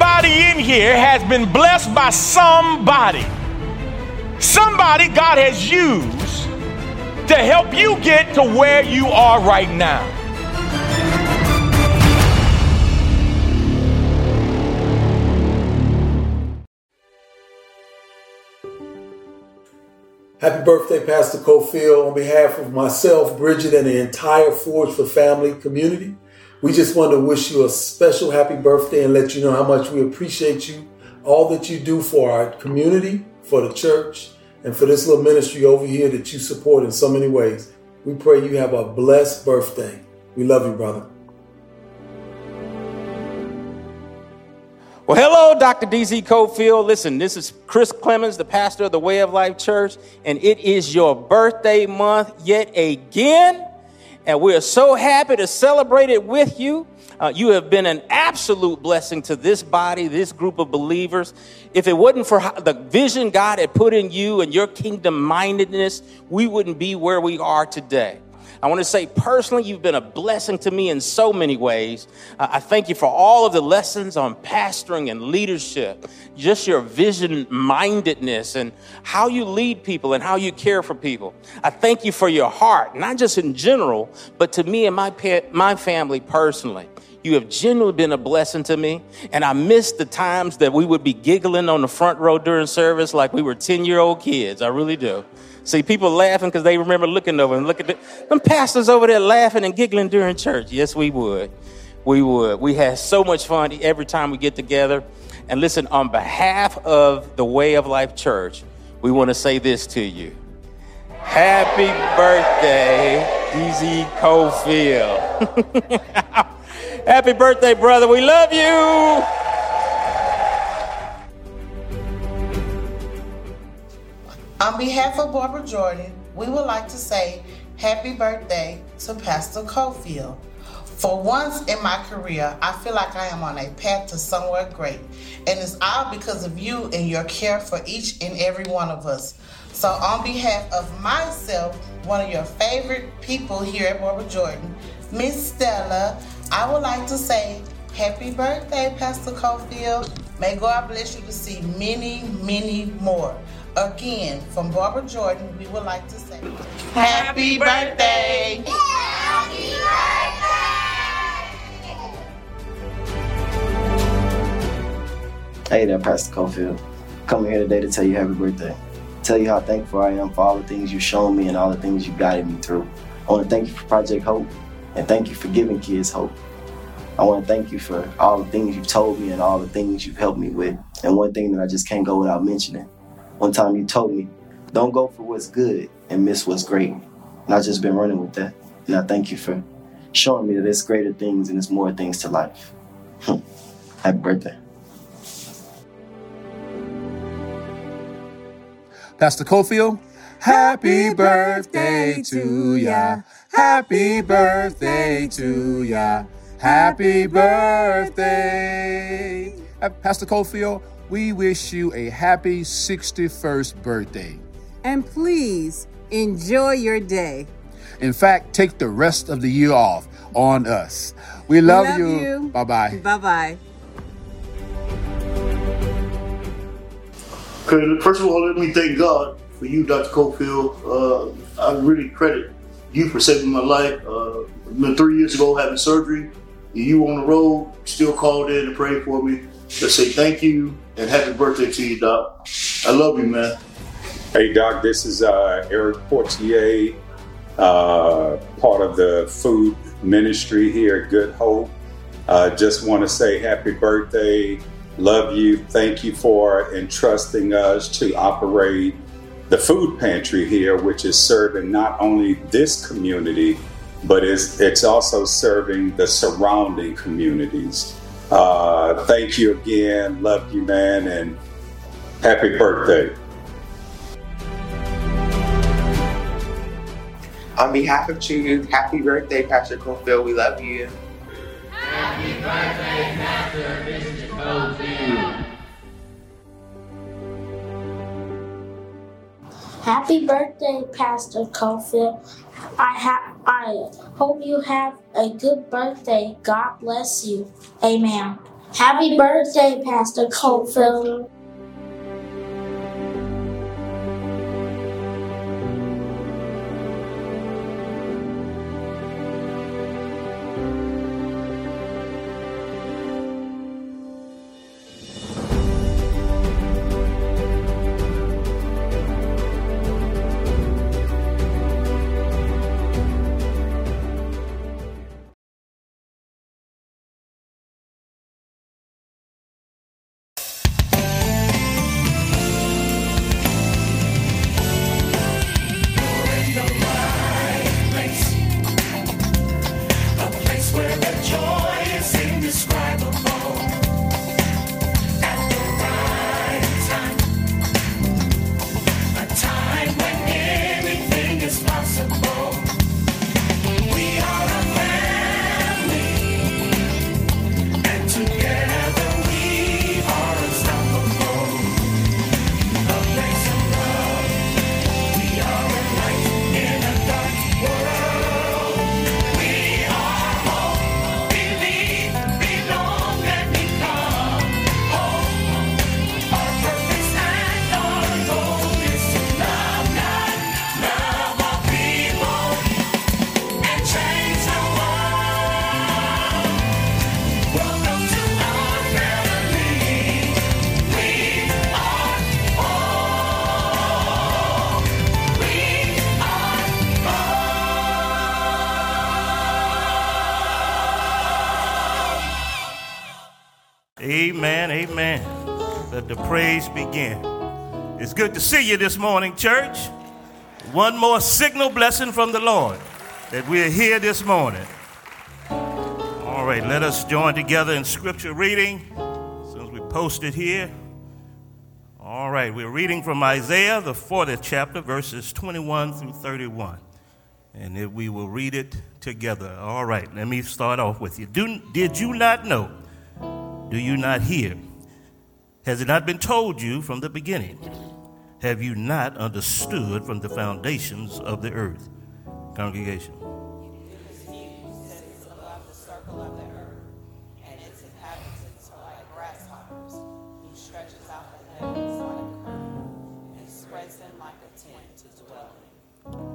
Everybody in here has been blessed by somebody. Somebody God has used to help you get to where you are right now. Happy birthday, Pastor Cofield. On behalf of myself, Bridget, and the entire Forge for Family community, we just want to wish you a special happy birthday and let you know how much we appreciate you, all that you do for our community, for the church, and for this little ministry over here that you support in so many ways. We pray you have a blessed birthday. We love you, brother. Well, hello, Dr. DZ Cofield. Listen, this is Chris Clemens, the pastor of the Way of Life Church, and it is your birthday month yet again. And we're so happy to celebrate it with you. Uh, you have been an absolute blessing to this body, this group of believers. If it wasn't for the vision God had put in you and your kingdom mindedness, we wouldn't be where we are today. I want to say personally, you've been a blessing to me in so many ways. I thank you for all of the lessons on pastoring and leadership, just your vision mindedness and how you lead people and how you care for people. I thank you for your heart, not just in general, but to me and my, my family personally. You have genuinely been a blessing to me. And I miss the times that we would be giggling on the front row during service like we were 10 year old kids. I really do. See, people laughing because they remember looking over and look at the, them pastors over there laughing and giggling during church. Yes, we would. We would. We had so much fun every time we get together. And listen, on behalf of the Way of Life Church, we want to say this to you. Happy birthday, DZ Cofield. Happy birthday, brother. We love you. On behalf of Barbara Jordan, we would like to say happy birthday to Pastor Cofield. For once in my career, I feel like I am on a path to somewhere great. And it's all because of you and your care for each and every one of us. So, on behalf of myself, one of your favorite people here at Barbara Jordan, Miss Stella, I would like to say happy birthday, Pastor Cofield. May God bless you to see many, many more. Again, from Barbara Jordan, we would like to say Happy birthday! Happy birthday! Hey there, Pastor Cofield. Coming here today to tell you happy birthday. Tell you how thankful I am for all the things you've shown me and all the things you've guided me through. I want to thank you for Project Hope and thank you for giving kids hope. I want to thank you for all the things you've told me and all the things you've helped me with. And one thing that I just can't go without mentioning one time you told me, don't go for what's good and miss what's great. And I've just been running with that. And I thank you for showing me that there's greater things and there's more things to life. Hmm. Happy birthday. Pastor Cofield, happy birthday to ya. Happy birthday to ya. Happy birthday. Uh, Pastor Cofield, we wish you a happy 61st birthday. And please enjoy your day. In fact, take the rest of the year off on us. We love, we love you. you. Bye bye. Bye bye. Okay, first of all, let me thank God for you, Dr. Cofield. Uh, I really credit you for saving my life. Uh, three years ago having surgery. You on the road, still called in and prayed for me. Let's say thank you and happy birthday to you, Doc. I love you, man. Hey, Doc, this is uh, Eric Portier, uh, part of the food ministry here at Good Hope. Uh, just want to say happy birthday. Love you. Thank you for entrusting us to operate the food pantry here, which is serving not only this community, but it's, it's also serving the surrounding communities. Uh, thank you again. Love you, man, and happy birthday. On behalf of True happy birthday, Pastor Cofield. We love you. Happy birthday, Pastor Mr. Cofield. Happy birthday, Pastor Cofield. I have I hope you have a good birthday. God bless you. Amen. Happy birthday, Pastor Cofield. The praise begin. It's good to see you this morning, church. One more signal blessing from the Lord that we're here this morning. All right, let us join together in scripture reading since we posted here. All right, we're reading from Isaiah, the 40th chapter, verses 21 through 31. And we will read it together. All right, let me start off with you. Do, did you not know? Do you not hear? Has it not been told you from the beginning? Have you not understood from the foundations of the earth? Congregation.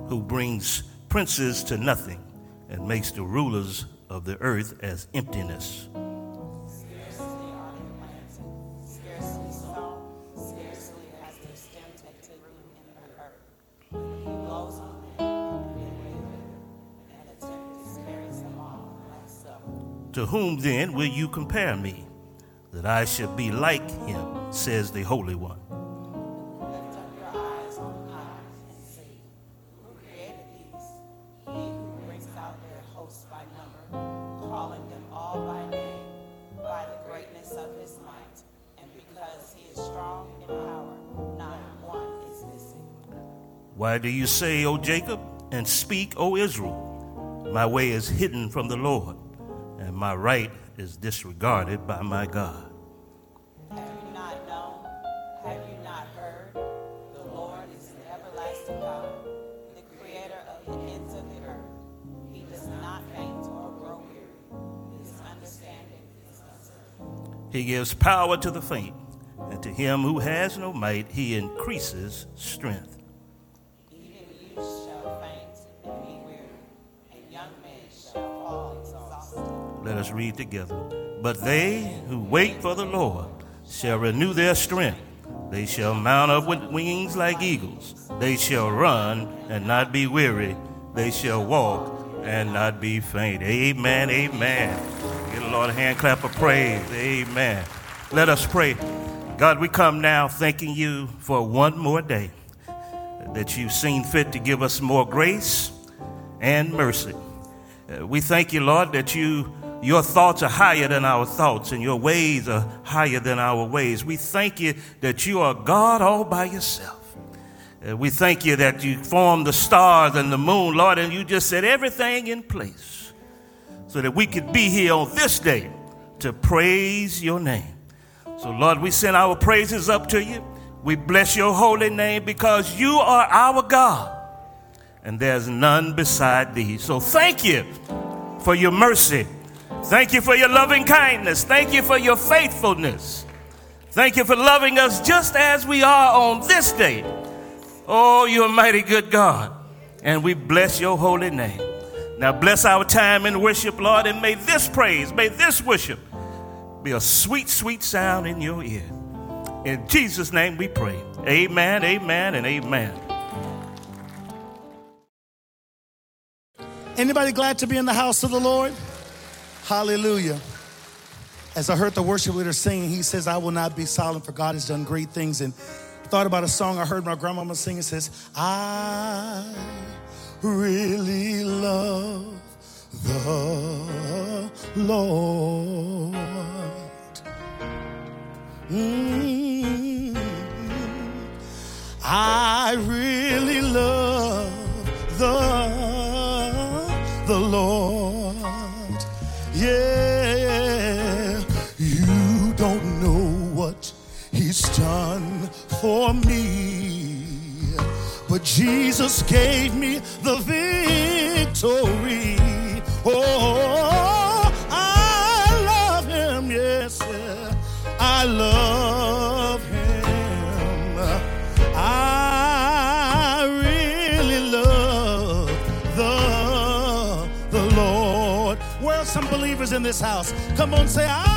Who brings princes to nothing and makes the rulers of the earth as emptiness. To whom then will you compare me, that I should be like him, says the Holy One? Why do you say, O Jacob, and speak, O Israel? My way is hidden from the Lord my right is disregarded by my God. Have you not known? Have you not heard? The Lord is an everlasting God, the creator of the ends of the earth. He does not faint or grow weary. His understanding is unsearchable. He gives power to the faint, and to him who has no might, he increases strength. Let us read together. But they who wait for the Lord shall renew their strength. They shall mount up with wings like eagles. They shall run and not be weary. They shall walk and not be faint. Amen. Amen. Give the Lord a hand clap of praise. Amen. Let us pray. God, we come now thanking you for one more day that you've seen fit to give us more grace and mercy. Uh, we thank you, Lord, that you your thoughts are higher than our thoughts, and your ways are higher than our ways. We thank you that you are God all by yourself. We thank you that you formed the stars and the moon, Lord, and you just set everything in place so that we could be here on this day to praise your name. So, Lord, we send our praises up to you. We bless your holy name because you are our God, and there's none beside thee. So, thank you for your mercy Thank you for your loving kindness. Thank you for your faithfulness. Thank you for loving us just as we are on this day. Oh, you're a mighty good God. And we bless your holy name. Now bless our time in worship, Lord, and may this praise, may this worship be a sweet, sweet sound in your ear. In Jesus' name we pray. Amen, amen, and amen. Anybody glad to be in the house of the Lord? Hallelujah. As I heard the worship leader singing, he says, I will not be silent, for God has done great things. And thought about a song I heard my grandmama sing. It says, I really love the Lord. Mm. I really love the, the Lord. Yeah, you don't know what He's done for me. But Jesus gave me the victory. This house? Come on, say, I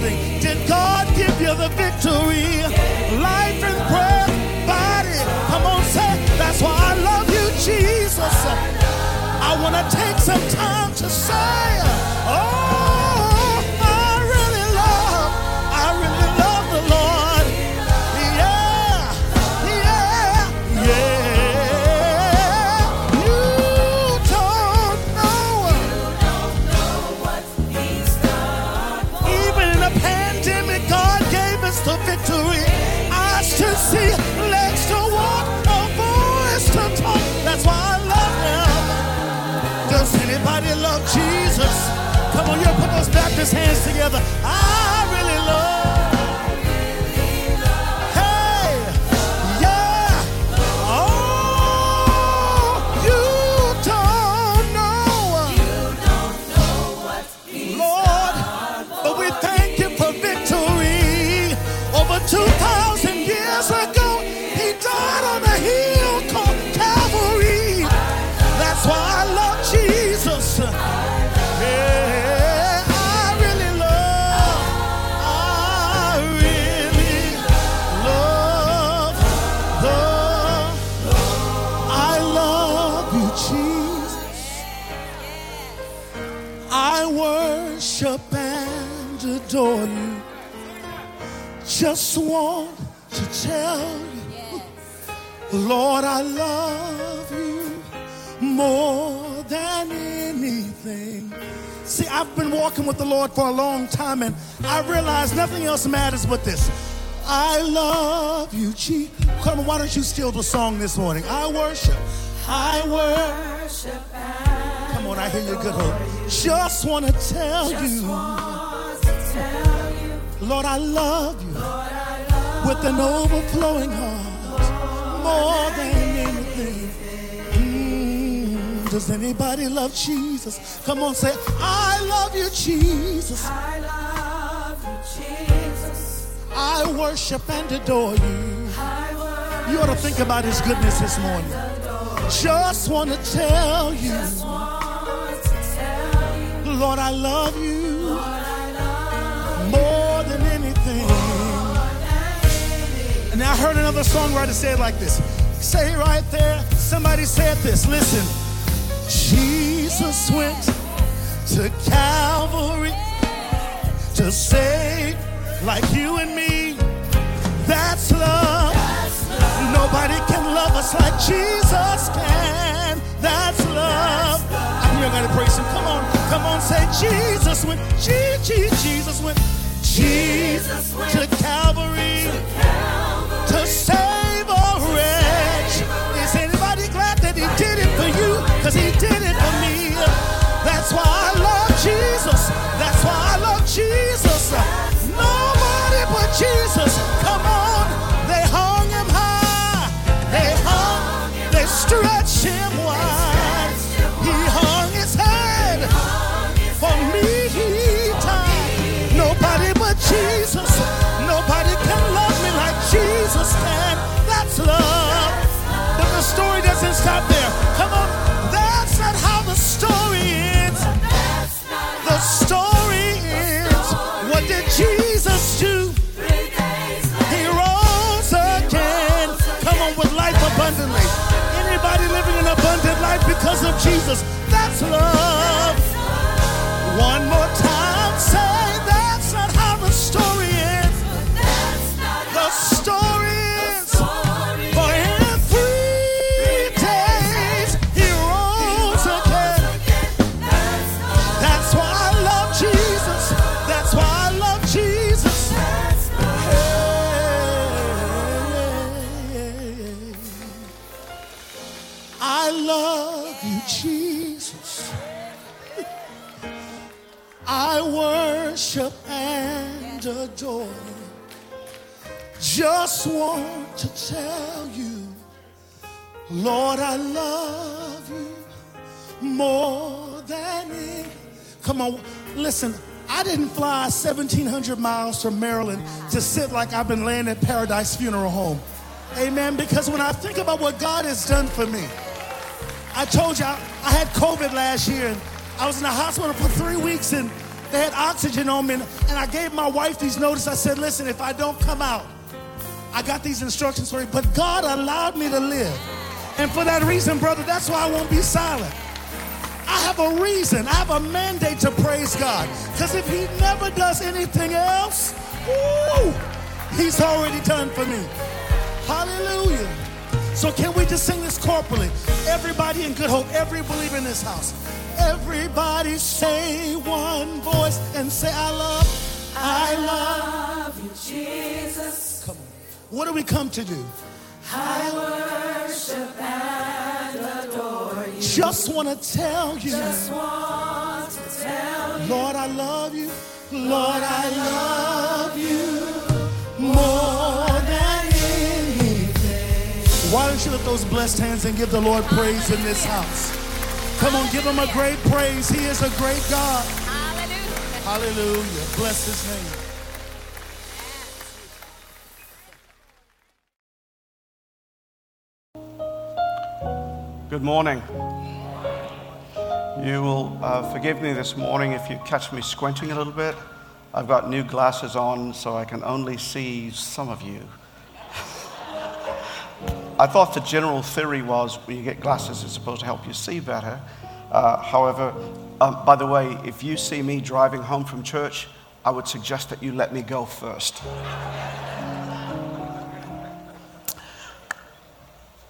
building. Did God give you the victory? Come on, you put those Baptist hands together. I Just want to tell you, Lord, I love you more than anything. See, I've been walking with the Lord for a long time, and I realize nothing else matters but this. I love you, Jesus. Come on, why don't you steal the song this morning? I worship. I worship. Come on, I hear you good hope. Just want to tell you, Lord, I love you with an overflowing heart, more than anything. Mm, does anybody love Jesus? Come on, say, I love you, Jesus. I love you, Jesus. I worship and adore you. You ought to think about his goodness this morning. Just want to tell you, Lord, I love you heard another songwriter say it like this. Say it right there. Somebody said this. Listen. Jesus went to Calvary to save like you and me. That's love. Nobody can love us like Jesus can. That's love. I hear I gotta praise him. Come on, come on, say Jesus went. Je- Je- Jesus Jesus? That's love. Just want to tell you, Lord, I love you more than any. Come on, listen. I didn't fly 1,700 miles from Maryland to sit like I've been laying at Paradise Funeral Home. Amen. Because when I think about what God has done for me, I told you I, I had COVID last year and I was in the hospital for three weeks and they had oxygen on me. And I gave my wife these notices. I said, listen, if I don't come out, I got these instructions for you. But God allowed me to live. And for that reason, brother, that's why I won't be silent. I have a reason. I have a mandate to praise God. Because if He never does anything else, woo, He's already done for me. Hallelujah. So can we just sing this corporately? Everybody in good hope, every believer in this house. Everybody say one voice and say, I love, I love you, Jesus. What do we come to do? I worship and adore you. Just want to tell you, Just want to tell you. Lord, I love you. Lord, I love you more than anything. Why don't you lift those blessed hands and give the Lord praise in this house? Come on, give him a great praise. He is a great God. Hallelujah. Hallelujah. Bless his name. Good morning. You will uh, forgive me this morning if you catch me squinting a little bit. I've got new glasses on, so I can only see some of you. I thought the general theory was when you get glasses, it's supposed to help you see better. Uh, however, um, by the way, if you see me driving home from church, I would suggest that you let me go first.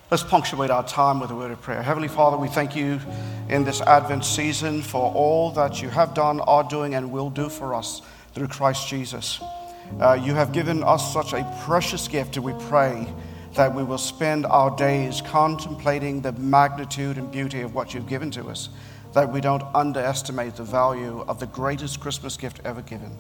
Let's punctuate our time with a word of prayer. Heavenly Father, we thank you in this Advent season for all that you have done, are doing, and will do for us through Christ Jesus. Uh, you have given us such a precious gift, and we pray that we will spend our days contemplating the magnitude and beauty of what you've given to us, that we don't underestimate the value of the greatest Christmas gift ever given.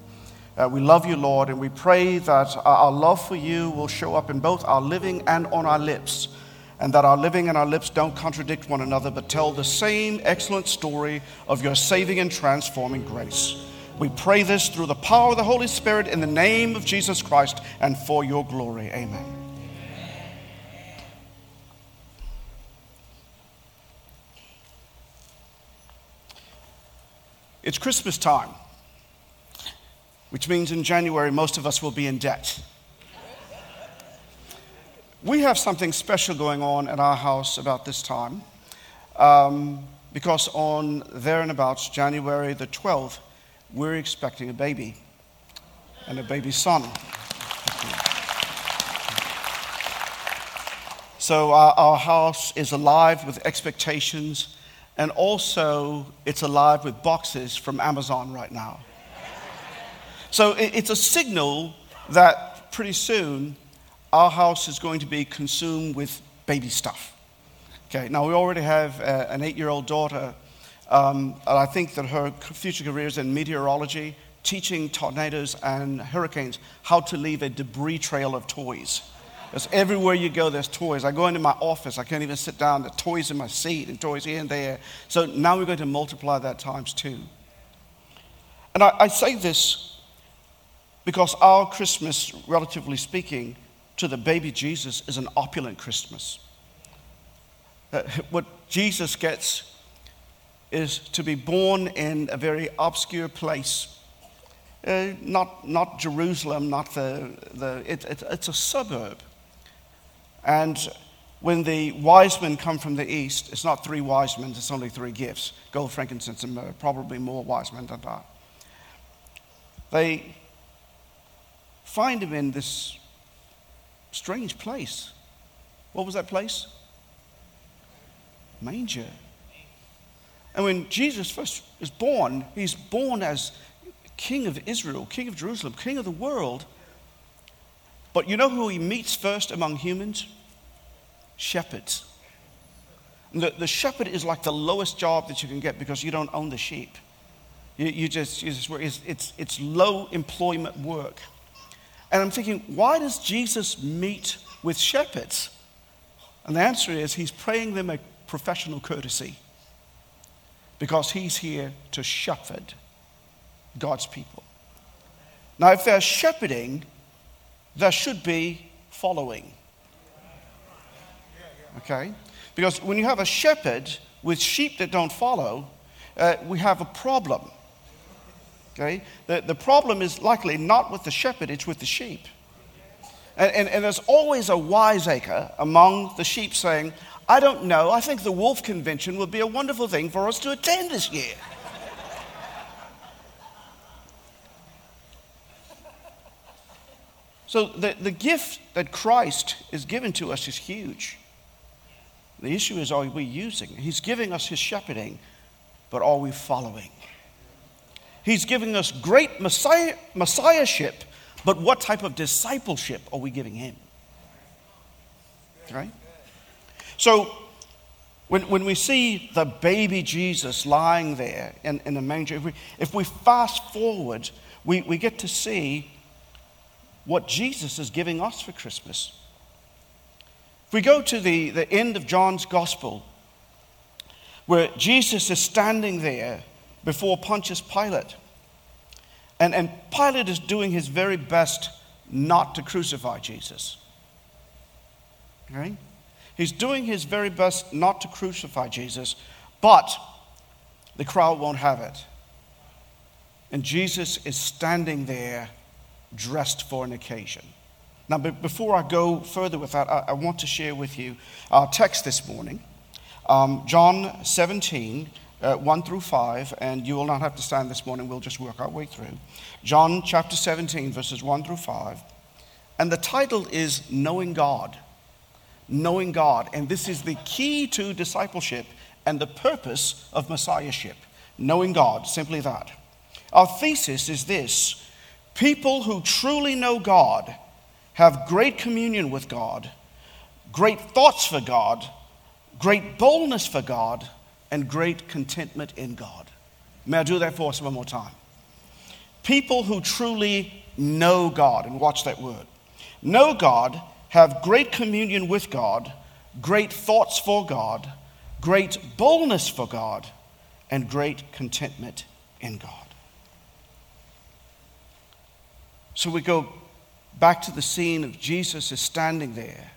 Uh, we love you, Lord, and we pray that our love for you will show up in both our living and on our lips and that our living and our lips don't contradict one another, but tell the same excellent story of your saving and transforming grace. We pray this through the power of the Holy Spirit in the name of Jesus Christ and for your glory. Amen. It's Christmas time, which means in January most of us will be in debt. We have something special going on at our house about this time um, because on there and about January the 12th, we're expecting a baby and a baby son. So our, our house is alive with expectations, and also it's alive with boxes from Amazon right now. So it, it's a signal that pretty soon our house is going to be consumed with baby stuff. Okay, now we already have uh, an eight year old daughter, um, and I think that her future career is in meteorology, teaching tornadoes and hurricanes how to leave a debris trail of toys. Because everywhere you go, there's toys. I go into my office, I can't even sit down. There's toys in my seat and toys here and there. So now we're going to multiply that times two. And I, I say this because our Christmas, relatively speaking, to the baby Jesus is an opulent Christmas. Uh, what Jesus gets is to be born in a very obscure place. Uh, not, not Jerusalem, not the, the it, it, it's a suburb. And when the wise men come from the east, it's not three wise men, it's only three gifts gold, frankincense, and myrrh, probably more wise men than that. They find him in this strange place. What was that place? Manger. And when Jesus first is born, he's born as King of Israel, King of Jerusalem, King of the world. But you know who he meets first among humans? Shepherds. The, the shepherd is like the lowest job that you can get because you don't own the sheep. You, you just, you just it's, it's, it's low employment work. And I'm thinking, why does Jesus meet with shepherds? And the answer is he's praying them a professional courtesy because he's here to shepherd God's people. Now, if there's shepherding, there should be following. Okay? Because when you have a shepherd with sheep that don't follow, uh, we have a problem. Okay? The, the problem is likely not with the shepherd, it's with the sheep. And, and, and there's always a wiseacre among the sheep saying, I don't know, I think the wolf convention would be a wonderful thing for us to attend this year. So the, the gift that Christ is given to us is huge. The issue is, are we using? He's giving us his shepherding, but are we following? He's giving us great messiah, messiahship, but what type of discipleship are we giving him? Right? So, when, when we see the baby Jesus lying there in, in the manger, if we, if we fast forward, we, we get to see what Jesus is giving us for Christmas. If we go to the, the end of John's gospel, where Jesus is standing there before Pontius Pilate. And, and Pilate is doing his very best not to crucify Jesus. Right? He's doing his very best not to crucify Jesus, but the crowd won't have it. And Jesus is standing there dressed for an occasion. Now, before I go further with that, I, I want to share with you our text this morning. Um, John 17, uh, 1 through 5, and you will not have to stand this morning, we'll just work our way through. John chapter 17, verses 1 through 5. And the title is Knowing God. Knowing God. And this is the key to discipleship and the purpose of messiahship. Knowing God, simply that. Our thesis is this people who truly know God have great communion with God, great thoughts for God, great boldness for God, and great contentment in God. May I do that for us one more time? People who truly know God, and watch that word, know God, have great communion with God, great thoughts for God, great boldness for God, and great contentment in God. So we go back to the scene of Jesus is standing there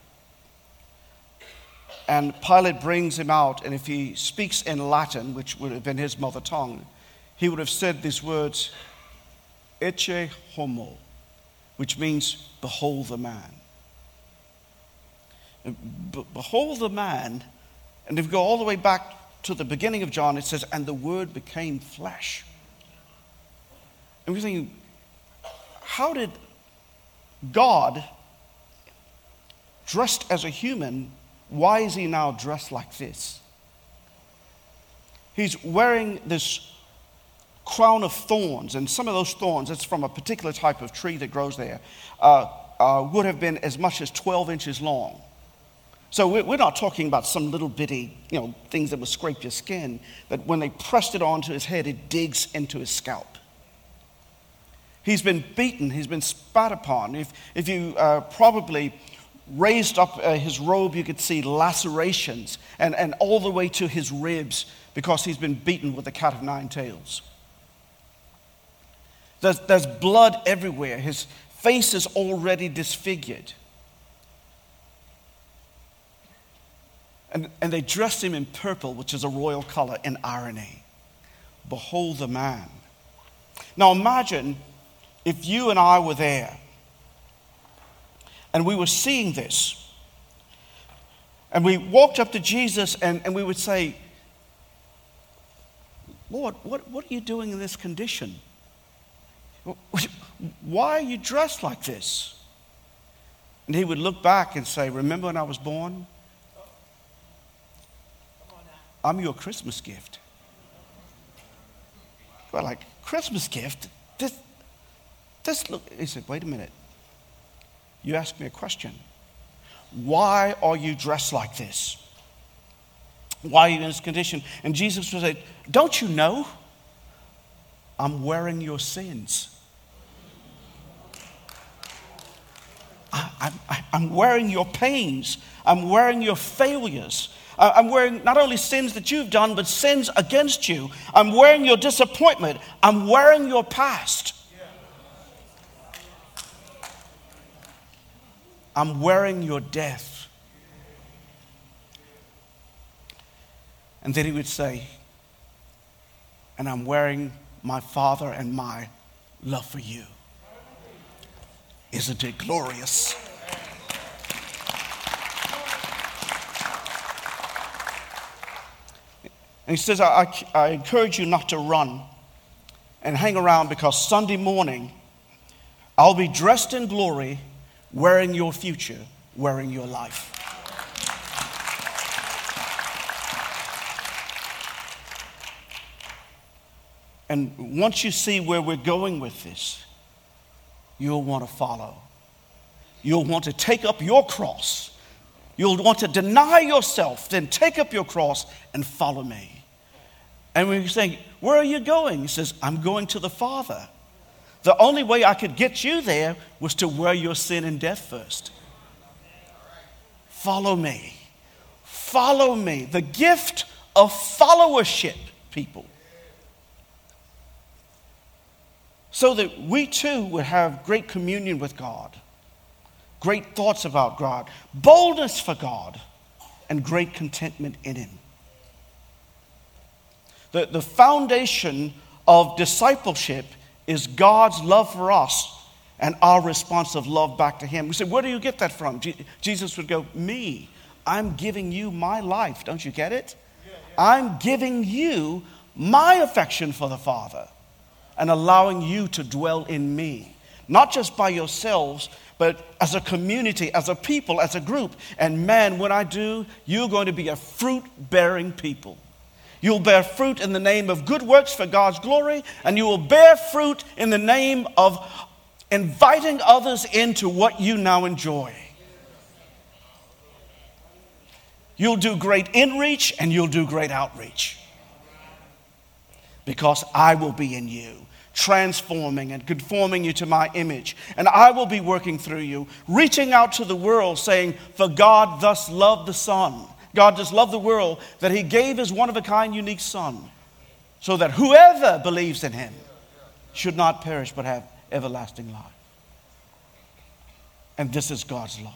and Pilate brings him out, and if he speaks in Latin, which would have been his mother tongue, he would have said these words, Ecce homo, which means, behold the man. Be- behold the man, and if you go all the way back to the beginning of John, it says, and the word became flesh. And we're thinking, how did God, dressed as a human, why is he now dressed like this? He's wearing this crown of thorns, and some of those thorns, it's from a particular type of tree that grows there, uh, uh, would have been as much as 12 inches long. So we're not talking about some little bitty, you know, things that would scrape your skin, that when they pressed it onto his head, it digs into his scalp. He's been beaten, he's been spat upon. If, if you uh, probably raised up uh, his robe, you could see lacerations and, and all the way to his ribs because he's been beaten with a cat of nine tails. There's, there's blood everywhere. His face is already disfigured. And, and they dressed him in purple, which is a royal color, in irony. Behold the man. Now imagine if you and I were there and we were seeing this, and we walked up to Jesus and, and we would say, Lord, what, what are you doing in this condition? Why are you dressed like this? And he would look back and say, Remember when I was born? I'm your Christmas gift. Well, like, Christmas gift? This, this look, he said, wait a minute. You ask me a question. Why are you dressed like this? Why are you in this condition? And Jesus would say, Don't you know? I'm wearing your sins. I, I, I'm wearing your pains. I'm wearing your failures. I'm wearing not only sins that you've done, but sins against you. I'm wearing your disappointment. I'm wearing your past. I'm wearing your death. And then he would say, and I'm wearing my Father and my love for you. Isn't it glorious? And he says, I, I, I encourage you not to run and hang around because Sunday morning I'll be dressed in glory, wearing your future, wearing your life. And once you see where we're going with this, you'll want to follow. You'll want to take up your cross. You'll want to deny yourself, then take up your cross and follow me. And we say, Where are you going? He says, I'm going to the Father. The only way I could get you there was to wear your sin and death first. Follow me. Follow me. The gift of followership, people. So that we too would have great communion with God, great thoughts about God, boldness for God, and great contentment in Him. The, the foundation of discipleship is God's love for us and our response of love back to Him. We say, Where do you get that from? Je- Jesus would go, Me. I'm giving you my life. Don't you get it? I'm giving you my affection for the Father and allowing you to dwell in me, not just by yourselves, but as a community, as a people, as a group. And man, when I do, you're going to be a fruit bearing people. You'll bear fruit in the name of good works for God's glory, and you will bear fruit in the name of inviting others into what you now enjoy. You'll do great inreach and you'll do great outreach because I will be in you, transforming and conforming you to my image. And I will be working through you, reaching out to the world, saying, For God thus loved the Son. God just loved the world that He gave His one of a kind, unique Son, so that whoever believes in Him should not perish but have everlasting life. And this is God's love.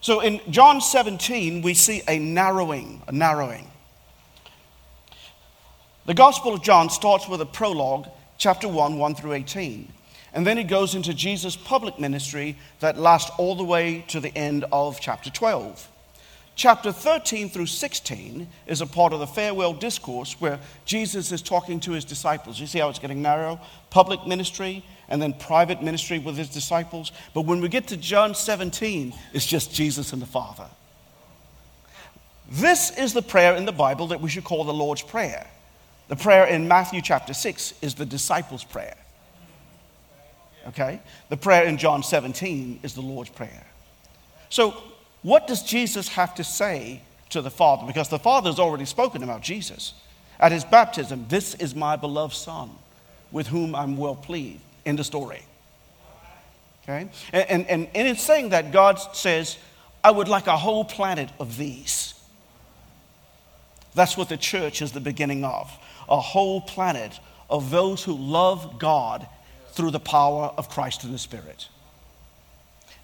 So in John 17, we see a narrowing, a narrowing. The Gospel of John starts with a prologue, chapter 1, 1 through 18. And then it goes into Jesus' public ministry that lasts all the way to the end of chapter 12. Chapter 13 through 16 is a part of the farewell discourse where Jesus is talking to his disciples. You see how it's getting narrow? Public ministry and then private ministry with his disciples. But when we get to John 17, it's just Jesus and the Father. This is the prayer in the Bible that we should call the Lord's Prayer. The prayer in Matthew chapter 6 is the disciples' prayer. Okay? The prayer in John 17 is the Lord's Prayer. So, what does Jesus have to say to the Father? Because the Father has already spoken about Jesus. At his baptism, this is my beloved Son, with whom I'm well pleased. In the story. Okay? And, and, and in saying that, God says, I would like a whole planet of these. That's what the church is the beginning of a whole planet of those who love God through the power of Christ and the Spirit.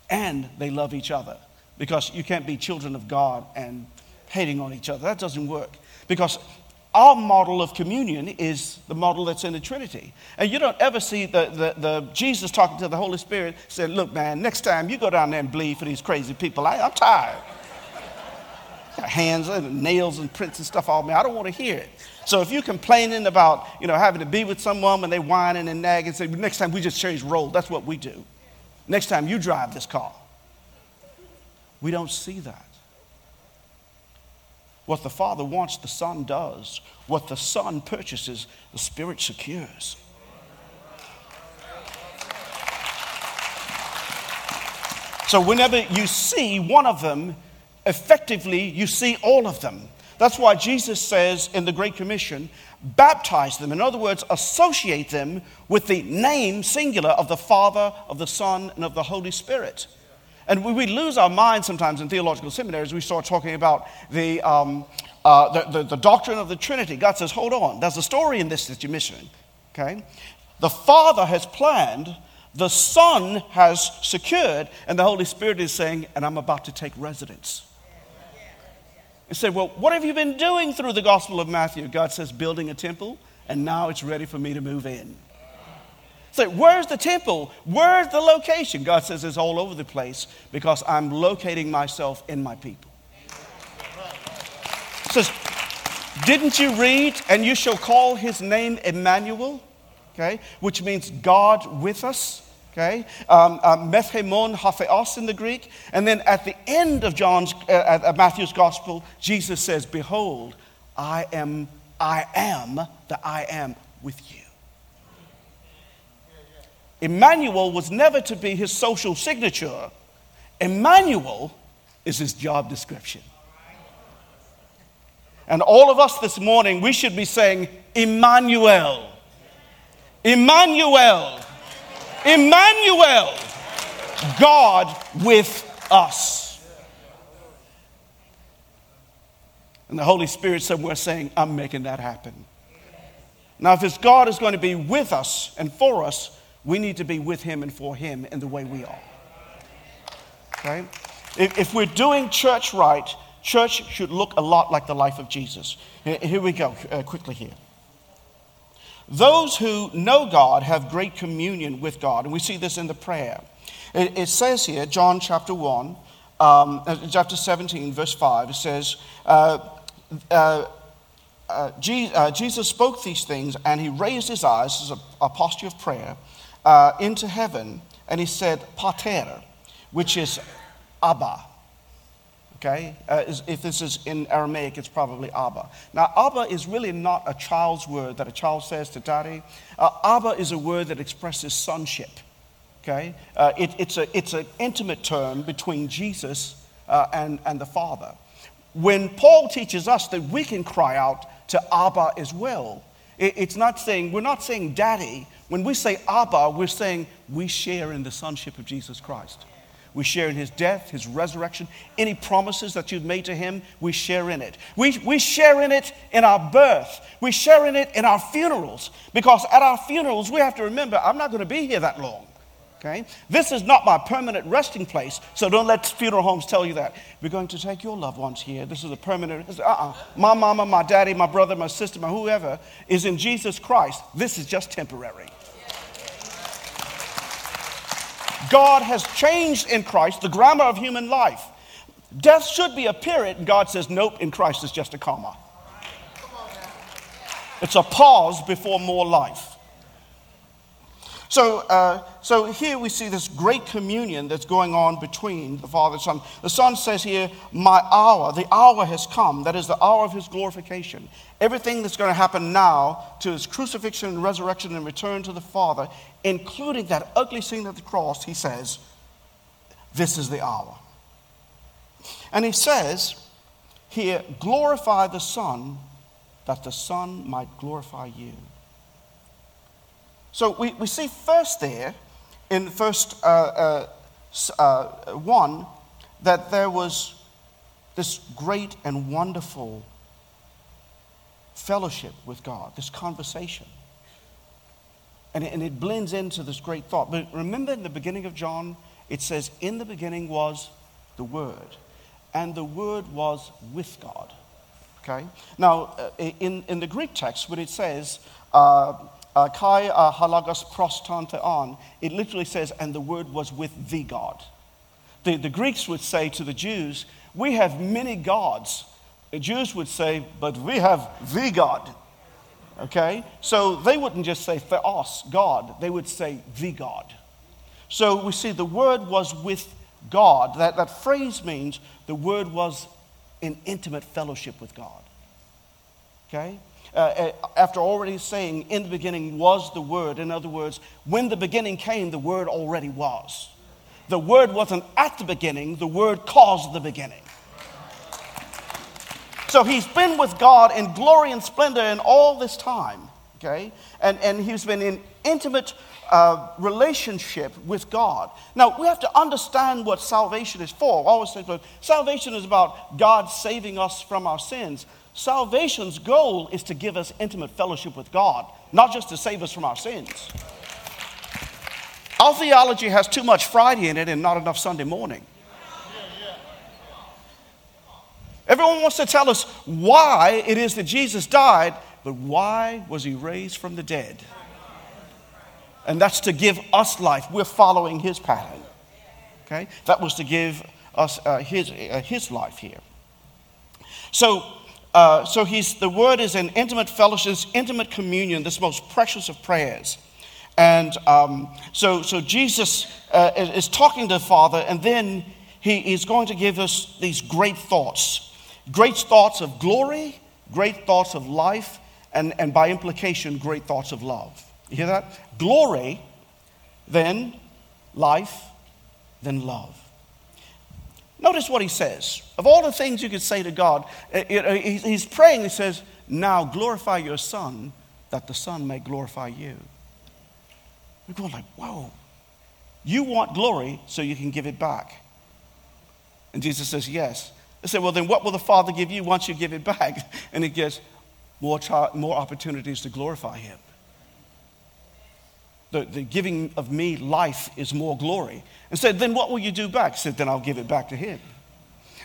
And they love each other because you can't be children of God and hating on each other. That doesn't work because our model of communion is the model that's in the Trinity. And you don't ever see the, the, the Jesus talking to the Holy Spirit saying, Look, man, next time you go down there and bleed for these crazy people, I, I'm tired. Hands and nails and prints and stuff all me. I don't want to hear it. So if you're complaining about, you know, having to be with someone when they whining and nagging, say, next time we just change roles. That's what we do. Next time you drive this car. We don't see that. What the Father wants, the Son does. What the Son purchases, the Spirit secures. So, whenever you see one of them, effectively, you see all of them. That's why Jesus says in the Great Commission, baptize them. In other words, associate them with the name singular of the Father, of the Son, and of the Holy Spirit. And we, lose our minds sometimes in theological seminaries. We start talking about the, um, uh, the, the, the doctrine of the Trinity. God says, hold on, there's a story in this that you're missing. Okay? The Father has planned, the Son has secured, and the Holy Spirit is saying, and I'm about to take residence. You say, well, what have you been doing through the Gospel of Matthew? God says, building a temple, and now it's ready for me to move in. So, where's the temple? Where's the location? God says it's all over the place because I'm locating myself in my people. It says, didn't you read, and you shall call his name Emmanuel? Okay, which means God with us. Okay, um, uh, methemon in the Greek, and then at the end of John's uh, Matthew's gospel, Jesus says, "Behold, I am, I am the I am with you." Emmanuel was never to be his social signature. Emmanuel is his job description. And all of us this morning, we should be saying, Emmanuel. Emmanuel. Emmanuel. God with us. And the Holy Spirit somewhere saying, I'm making that happen. Now, if it's God is going to be with us and for us, we need to be with Him and for Him in the way we are. Okay? If, if we're doing church right, church should look a lot like the life of Jesus. Here we go, uh, quickly here. Those who know God have great communion with God, and we see this in the prayer. It, it says here, John chapter 1, um, uh, chapter 17, verse 5, it says, uh, uh, uh, Jesus spoke these things and he raised his eyes, this is a, a posture of prayer, uh, into heaven and he said, Pater, which is Abba. Okay? Uh, if this is in Aramaic, it's probably Abba. Now, Abba is really not a child's word that a child says to daddy. Uh, Abba is a word that expresses sonship. Okay? Uh, it, it's, a, it's an intimate term between Jesus uh, and, and the Father. When Paul teaches us that we can cry out to Abba as well, it, it's not saying, we're not saying daddy, when we say Abba, we're saying we share in the sonship of Jesus Christ. We share in his death, his resurrection. Any promises that you've made to him, we share in it. We, we share in it in our birth. We share in it in our funerals. Because at our funerals, we have to remember I'm not going to be here that long. Okay? This is not my permanent resting place, so don't let funeral homes tell you that. We're going to take your loved ones here. This is a permanent. Uh uh-uh. My mama, my daddy, my brother, my sister, my whoever is in Jesus Christ. This is just temporary. God has changed in Christ the grammar of human life. Death should be a period, and God says, nope, in Christ it's just a comma. It's a pause before more life. So, uh, so here we see this great communion that's going on between the Father and Son. The Son says here, My hour, the hour has come. That is the hour of his glorification. Everything that's going to happen now to his crucifixion and resurrection and return to the Father, including that ugly scene at the cross, he says, This is the hour. And he says here, Glorify the Son, that the Son might glorify you. So we, we see first there in first uh, uh, uh, 1 that there was this great and wonderful fellowship with God, this conversation. And it, and it blends into this great thought. But remember in the beginning of John, it says, In the beginning was the Word, and the Word was with God. Okay? Now, uh, in, in the Greek text, when it says, uh, uh, kai halagos prostanteon, it literally says, and the word was with the God. The, the Greeks would say to the Jews, we have many gods. The Jews would say, but we have the God. Okay? So they wouldn't just say theos, God, they would say the God. So we see the word was with God. That, that phrase means the word was in intimate fellowship with God. Okay? Uh, uh, after already saying, in the beginning was the Word. In other words, when the beginning came, the Word already was. The Word wasn't at the beginning, the Word caused the beginning. So he's been with God in glory and splendor in all this time, okay? And, and he's been in intimate uh, relationship with God. Now, we have to understand what salvation is for. I always say, salvation is about God saving us from our sins. Salvation's goal is to give us intimate fellowship with God, not just to save us from our sins. Our theology has too much Friday in it and not enough Sunday morning. Everyone wants to tell us why it is that Jesus died, but why was he raised from the dead? And that's to give us life. We're following his pattern. Okay? That was to give us uh, his, uh, his life here. So, uh, so he's, the word is an intimate fellowship, intimate communion, this most precious of prayers. And um, so, so Jesus uh, is talking to the Father, and then he is going to give us these great thoughts great thoughts of glory, great thoughts of life, and, and by implication, great thoughts of love. You hear that? Glory, then life, then love. Notice what he says. Of all the things you could say to God, uh, he's praying, he says, Now glorify your Son, that the Son may glorify you. We're going like, Whoa. You want glory so you can give it back. And Jesus says, Yes. I said, Well, then what will the Father give you once you give it back? And he gets more, more opportunities to glorify him. The, the giving of me life is more glory. And said, Then what will you do back? He said, Then I'll give it back to him.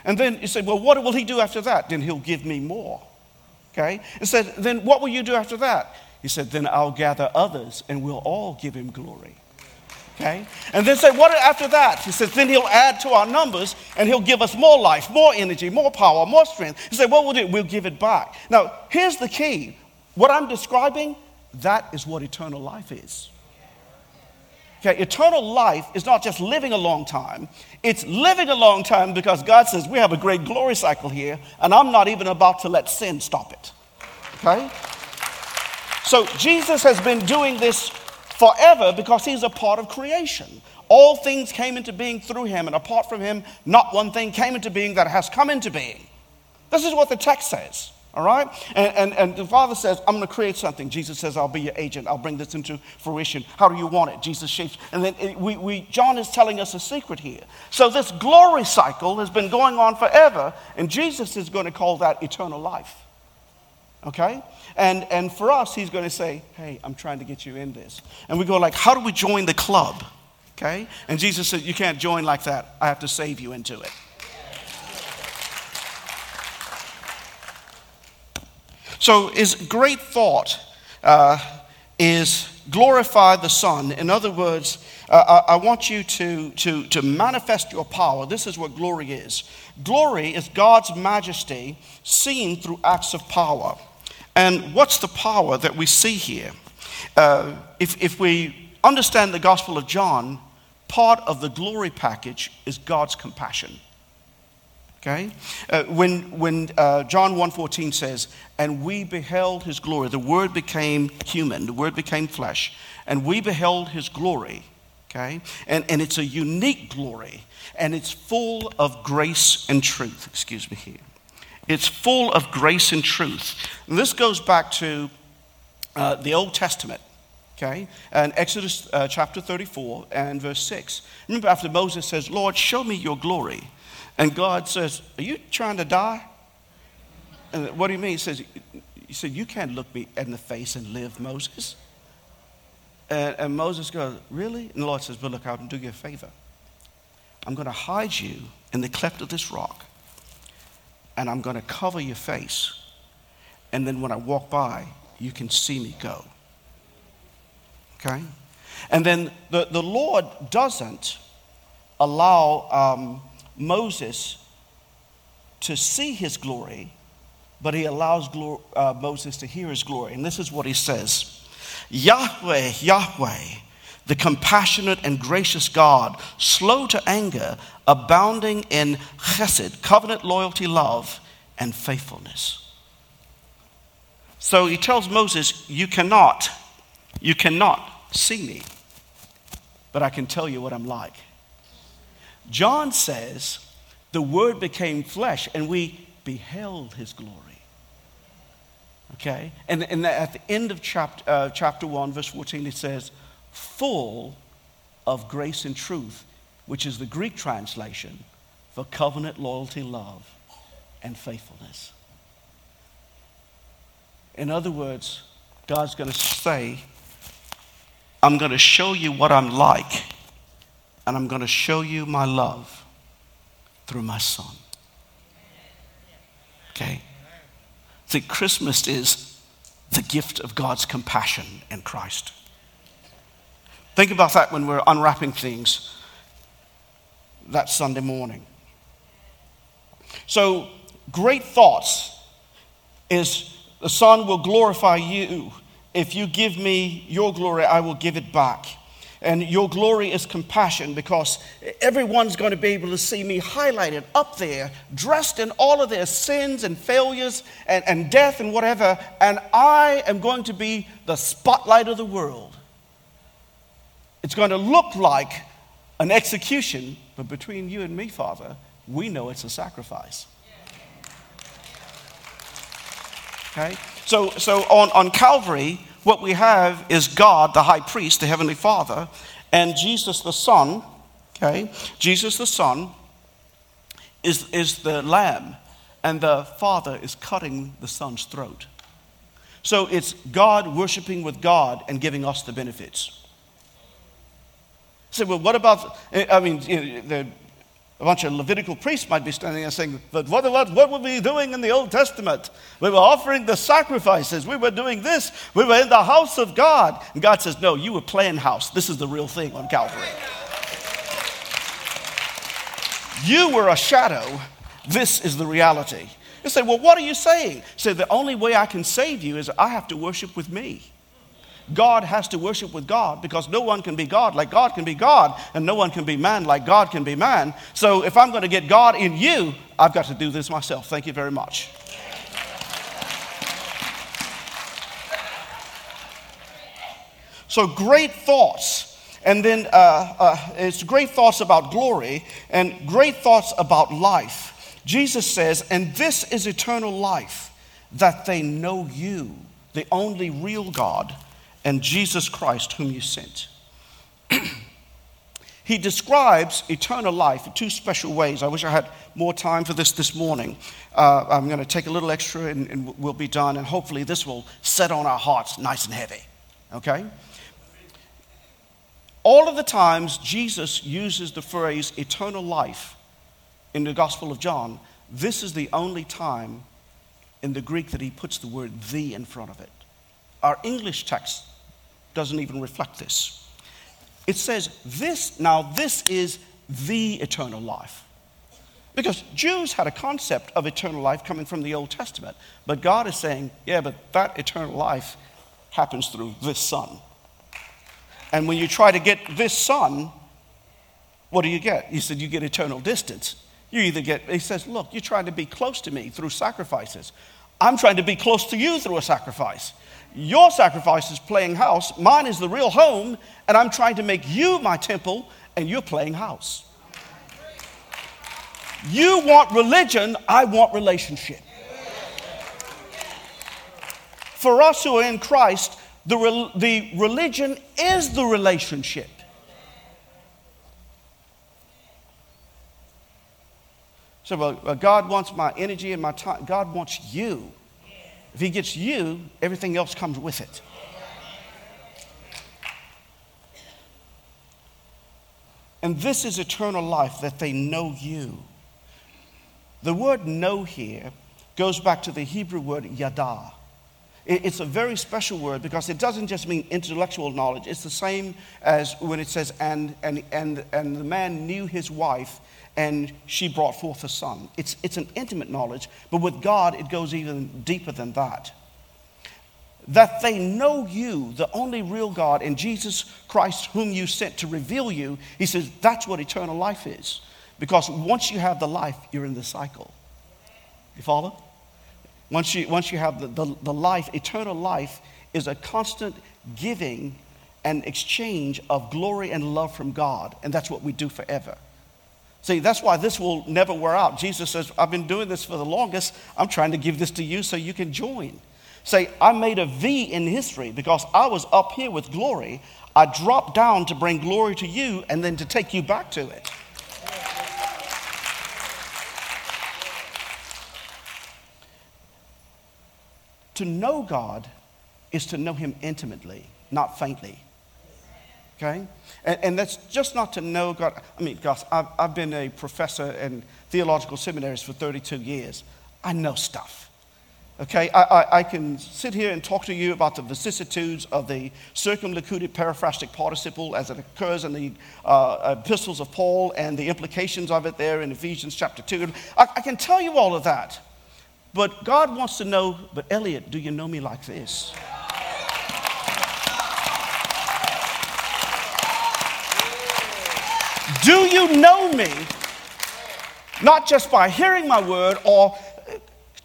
And then he said, Well, what will he do after that? Then he'll give me more. Okay? And said, Then what will you do after that? He said, Then I'll gather others and we'll all give him glory. Okay? And then say, What after that? He says, Then he'll add to our numbers and he'll give us more life, more energy, more power, more strength. He said, What we'll do? We'll give it back. Now, here's the key. What I'm describing, that is what eternal life is. Okay, eternal life is not just living a long time, it's living a long time because God says we have a great glory cycle here, and I'm not even about to let sin stop it. Okay? So Jesus has been doing this forever because he's a part of creation. All things came into being through him, and apart from him, not one thing came into being that has come into being. This is what the text says. All right? And, and, and the Father says, I'm going to create something. Jesus says, I'll be your agent. I'll bring this into fruition. How do you want it? Jesus shapes. And then it, we, we, John is telling us a secret here. So this glory cycle has been going on forever, and Jesus is going to call that eternal life. Okay? And, and for us, he's going to say, hey, I'm trying to get you in this. And we go like, how do we join the club? Okay? And Jesus said, you can't join like that. I have to save you into it. So, his great thought uh, is glorify the Son. In other words, uh, I, I want you to, to, to manifest your power. This is what glory is glory is God's majesty seen through acts of power. And what's the power that we see here? Uh, if, if we understand the Gospel of John, part of the glory package is God's compassion. Okay? Uh, when when uh, John 1.14 says, and we beheld his glory, the word became human, the word became flesh, and we beheld his glory. Okay? And, and it's a unique glory, and it's full of grace and truth. Excuse me here. It's full of grace and truth. And this goes back to uh, the Old Testament. Okay? And Exodus uh, chapter 34 and verse 6. Remember, after Moses says, Lord, show me your glory. And God says, Are you trying to die? And what do you mean? He says, He said, You can't look me in the face and live, Moses. And, and Moses goes, Really? And the Lord says, Well, look, I'll do you a favor. I'm going to hide you in the cleft of this rock, and I'm going to cover your face. And then when I walk by, you can see me go. Okay? And then the, the Lord doesn't allow um, Moses to see his glory, but he allows uh, Moses to hear his glory. And this is what he says Yahweh, Yahweh, the compassionate and gracious God, slow to anger, abounding in chesed, covenant loyalty, love, and faithfulness. So he tells Moses, You cannot, you cannot see me, but I can tell you what I'm like. John says, The Word became flesh and we beheld his glory. Okay? And, and at the end of chapter, uh, chapter 1, verse 14, it says, Full of grace and truth, which is the Greek translation for covenant, loyalty, love, and faithfulness. In other words, God's going to say, I'm going to show you what I'm like, and I'm going to show you my love through my son. Okay? See, Christmas is the gift of God's compassion in Christ. Think about that when we're unwrapping things that Sunday morning. So, great thoughts is the Son will glorify you. If you give me your glory, I will give it back. And your glory is compassion because everyone's going to be able to see me highlighted up there, dressed in all of their sins and failures and, and death and whatever. And I am going to be the spotlight of the world. It's going to look like an execution, but between you and me, Father, we know it's a sacrifice. Okay? So, so on, on Calvary, what we have is God, the high priest, the heavenly Father, and Jesus the Son, okay? Jesus the Son is, is the lamb, and the Father is cutting the Son's throat. So it's God worshiping with God and giving us the benefits. So, well, what about, uh, I mean, you know, the a bunch of Levitical priests might be standing there saying, But what, what, what were we doing in the Old Testament? We were offering the sacrifices. We were doing this. We were in the house of God. And God says, No, you were playing house. This is the real thing on Calvary. You were a shadow. This is the reality. You say, Well, what are you saying? Say, The only way I can save you is I have to worship with me. God has to worship with God because no one can be God like God can be God, and no one can be man like God can be man. So if I'm going to get God in you, I've got to do this myself. Thank you very much. So great thoughts. And then uh, uh, it's great thoughts about glory and great thoughts about life. Jesus says, and this is eternal life, that they know you, the only real God, and Jesus Christ, whom you sent. he describes eternal life in two special ways. I wish I had more time for this this morning. Uh, I'm going to take a little extra and, and we'll be done, and hopefully, this will set on our hearts nice and heavy. Okay? All of the times Jesus uses the phrase eternal life in the Gospel of John, this is the only time in the Greek that he puts the word the in front of it. Our English text doesn't even reflect this. it says this, now this is the eternal life. Because Jews had a concept of eternal life coming from the Old Testament. But God is saying, yeah, but that eternal life happens through this Son. And when you try to get this Son, what do you get? He said, you get eternal distance. You either get, he says, look, you're trying to be close to me through sacrifices. I'm trying to be close to you through a sacrifice. Your sacrifice is playing house, mine is the real home, and I'm trying to make you my temple, and you're playing house. You want religion, I want relationship. For us who are in Christ, the, re- the religion is the relationship. So, well, God wants my energy and my time. God wants you. If He gets you, everything else comes with it. And this is eternal life that they know you. The word know here goes back to the Hebrew word yada. It's a very special word because it doesn't just mean intellectual knowledge. It's the same as when it says, and, and, and, and the man knew his wife and she brought forth a son. It's, it's an intimate knowledge, but with God, it goes even deeper than that. That they know you, the only real God, and Jesus Christ, whom you sent to reveal you, he says that's what eternal life is. Because once you have the life, you're in the cycle. You follow? Once you, once you have the, the, the life, eternal life is a constant giving and exchange of glory and love from God. And that's what we do forever. See, that's why this will never wear out. Jesus says, I've been doing this for the longest. I'm trying to give this to you so you can join. Say, I made a V in history because I was up here with glory. I dropped down to bring glory to you and then to take you back to it. To know God is to know Him intimately, not faintly. Okay? And, and, that's just not to know God. I mean, gosh, I've, I've been a professor in theological seminaries for 32 years. I know stuff. Okay? I, I, I can sit here and talk to you about the vicissitudes of the circumlocuted periphrastic participle as it occurs in the uh, epistles of Paul and the implications of it there in Ephesians chapter 2. I, I can tell you all of that. But God wants to know, but Elliot, do you know me like this? Do you know me not just by hearing my word or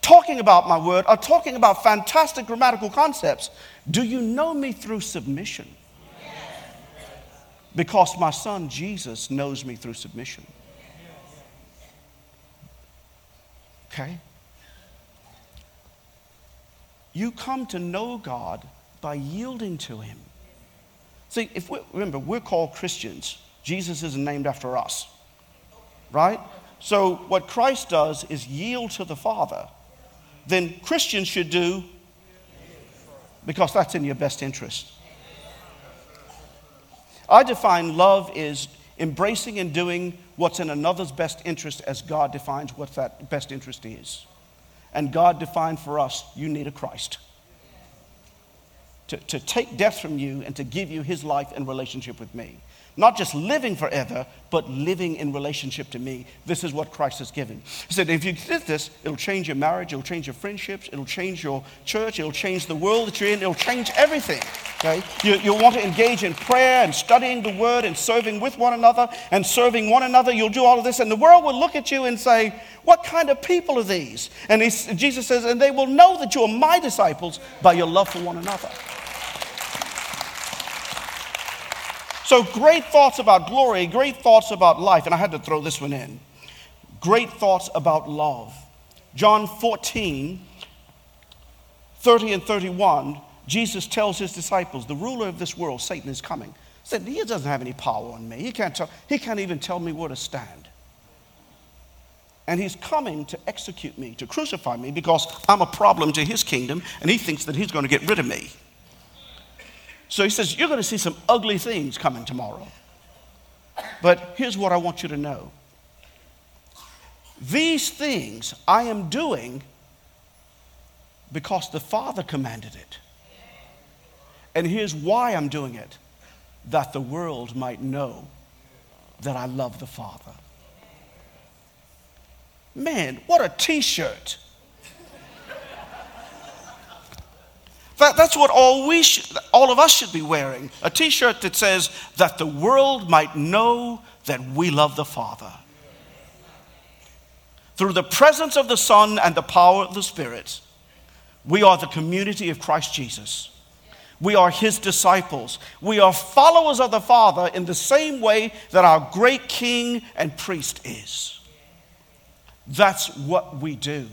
talking about my word or talking about fantastic grammatical concepts? Do you know me through submission? Because my son Jesus knows me through submission. Okay? You come to know God by yielding to Him. See, if we, remember, we're called Christians. Jesus isn't named after us, right? So, what Christ does is yield to the Father. Then Christians should do because that's in your best interest. I define love is embracing and doing what's in another's best interest as God defines what that best interest is. And God defined for us, you need a Christ. To, to take death from you and to give you his life and relationship with me. Not just living forever, but living in relationship to me. This is what Christ has given. He said, if you did this, it'll change your marriage, it'll change your friendships, it'll change your church, it'll change the world that you're in, it'll change everything. Okay? You, you'll want to engage in prayer and studying the word and serving with one another and serving one another. You'll do all of this, and the world will look at you and say, What kind of people are these? And Jesus says, And they will know that you are my disciples by your love for one another. So, great thoughts about glory, great thoughts about life, and I had to throw this one in. Great thoughts about love. John 14, 30 and 31, Jesus tells his disciples, The ruler of this world, Satan, is coming. He said, He doesn't have any power on me. He can't, tell, he can't even tell me where to stand. And he's coming to execute me, to crucify me, because I'm a problem to his kingdom, and he thinks that he's going to get rid of me. So he says, You're going to see some ugly things coming tomorrow. But here's what I want you to know these things I am doing because the Father commanded it. And here's why I'm doing it that the world might know that I love the Father. Man, what a t shirt! That, that's what all, we all of us should be wearing a t shirt that says, that the world might know that we love the Father. Through the presence of the Son and the power of the Spirit, we are the community of Christ Jesus. We are his disciples. We are followers of the Father in the same way that our great king and priest is. That's what we do.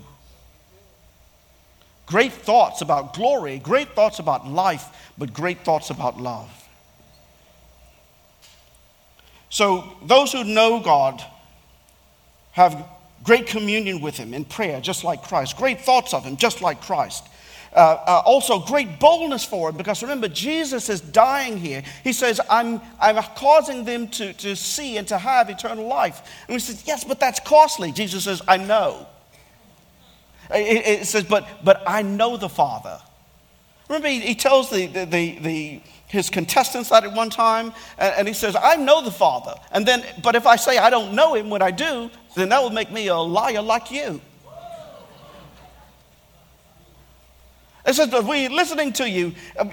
Great thoughts about glory, great thoughts about life, but great thoughts about love. So, those who know God have great communion with Him in prayer, just like Christ, great thoughts of Him, just like Christ. Uh, uh, also, great boldness for Him, because remember, Jesus is dying here. He says, I'm, I'm causing them to, to see and to have eternal life. And we said, Yes, but that's costly. Jesus says, I know. It, it says, but, but I know the Father. Remember, he, he tells the, the, the, the, his contestants that at one time, and, and he says, I know the Father. And then, but if I say I don't know him when I do, then that would make me a liar like you. It says, but we're listening to you. Um,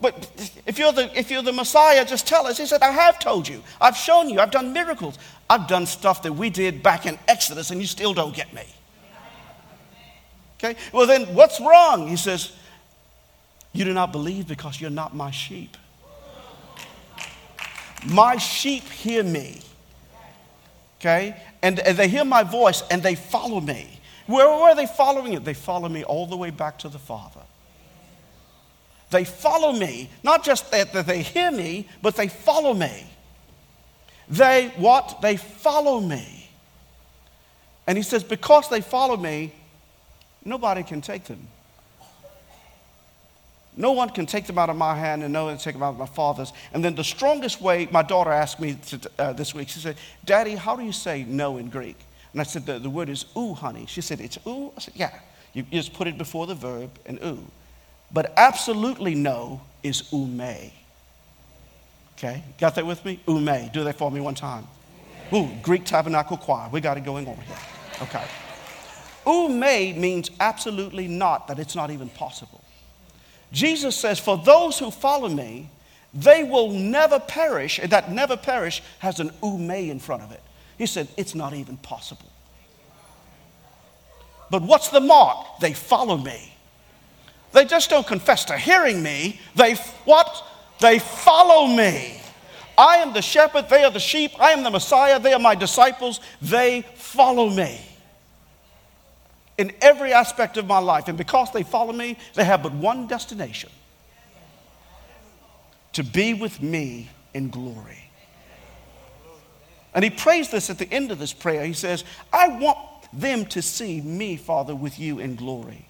but if you're, the, if you're the Messiah, just tell us. He said, I have told you. I've shown you. I've done miracles. I've done stuff that we did back in Exodus, and you still don't get me. Okay? Well, then what's wrong? He says, You do not believe because you're not my sheep. My sheep hear me. Okay? And, and they hear my voice and they follow me. Where, where are they following it? They follow me all the way back to the Father. They follow me, not just that, that they hear me, but they follow me. They what? They follow me. And he says, because they follow me, Nobody can take them. No one can take them out of my hand and no one can take them out of my father's. And then the strongest way, my daughter asked me to, uh, this week, she said, Daddy, how do you say no in Greek? And I said, the, the word is oo, honey. She said, It's oo? I said, Yeah. You, you just put it before the verb and oo. But absolutely no is ume. Okay? Got that with me? Ume. Do that for me one time. Ooh, Greek Tabernacle Choir. We got it going on here. Okay. Ume means absolutely not, that it's not even possible. Jesus says, For those who follow me, they will never perish. That never perish has an ume in front of it. He said, It's not even possible. But what's the mark? They follow me. They just don't confess to hearing me. They what? They follow me. I am the shepherd, they are the sheep. I am the Messiah, they are my disciples. They follow me in every aspect of my life. And because they follow me, they have but one destination to be with me in glory. And he prays this at the end of this prayer. He says, I want them to see me, Father, with you in glory.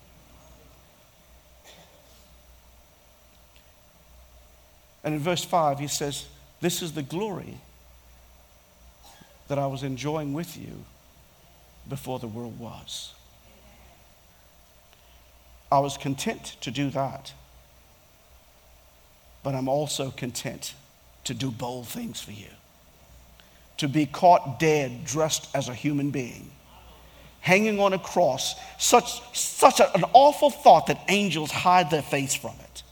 And in verse 5, he says, This is the glory that I was enjoying with you before the world was. I was content to do that. But I'm also content to do bold things for you. To be caught dead, dressed as a human being, hanging on a cross, such, such an awful thought that angels hide their face from it.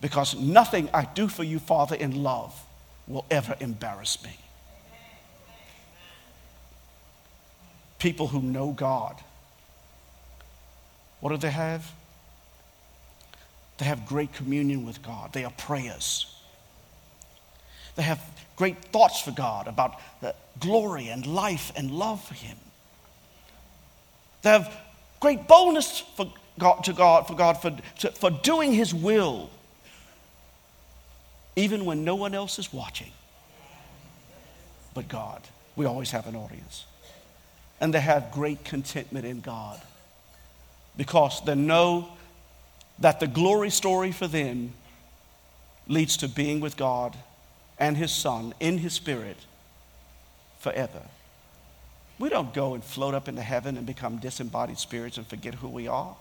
Because nothing I do for you, Father, in love will ever embarrass me. People who know God what do they have? They have great communion with God. They are prayers. They have great thoughts for God about the glory and life and love for Him. They have great boldness for God, to God, for God, for, to, for doing His will, even when no one else is watching but God. We always have an audience. And they have great contentment in God because they know that the glory story for them leads to being with God and His Son in His Spirit forever. We don't go and float up into heaven and become disembodied spirits and forget who we are.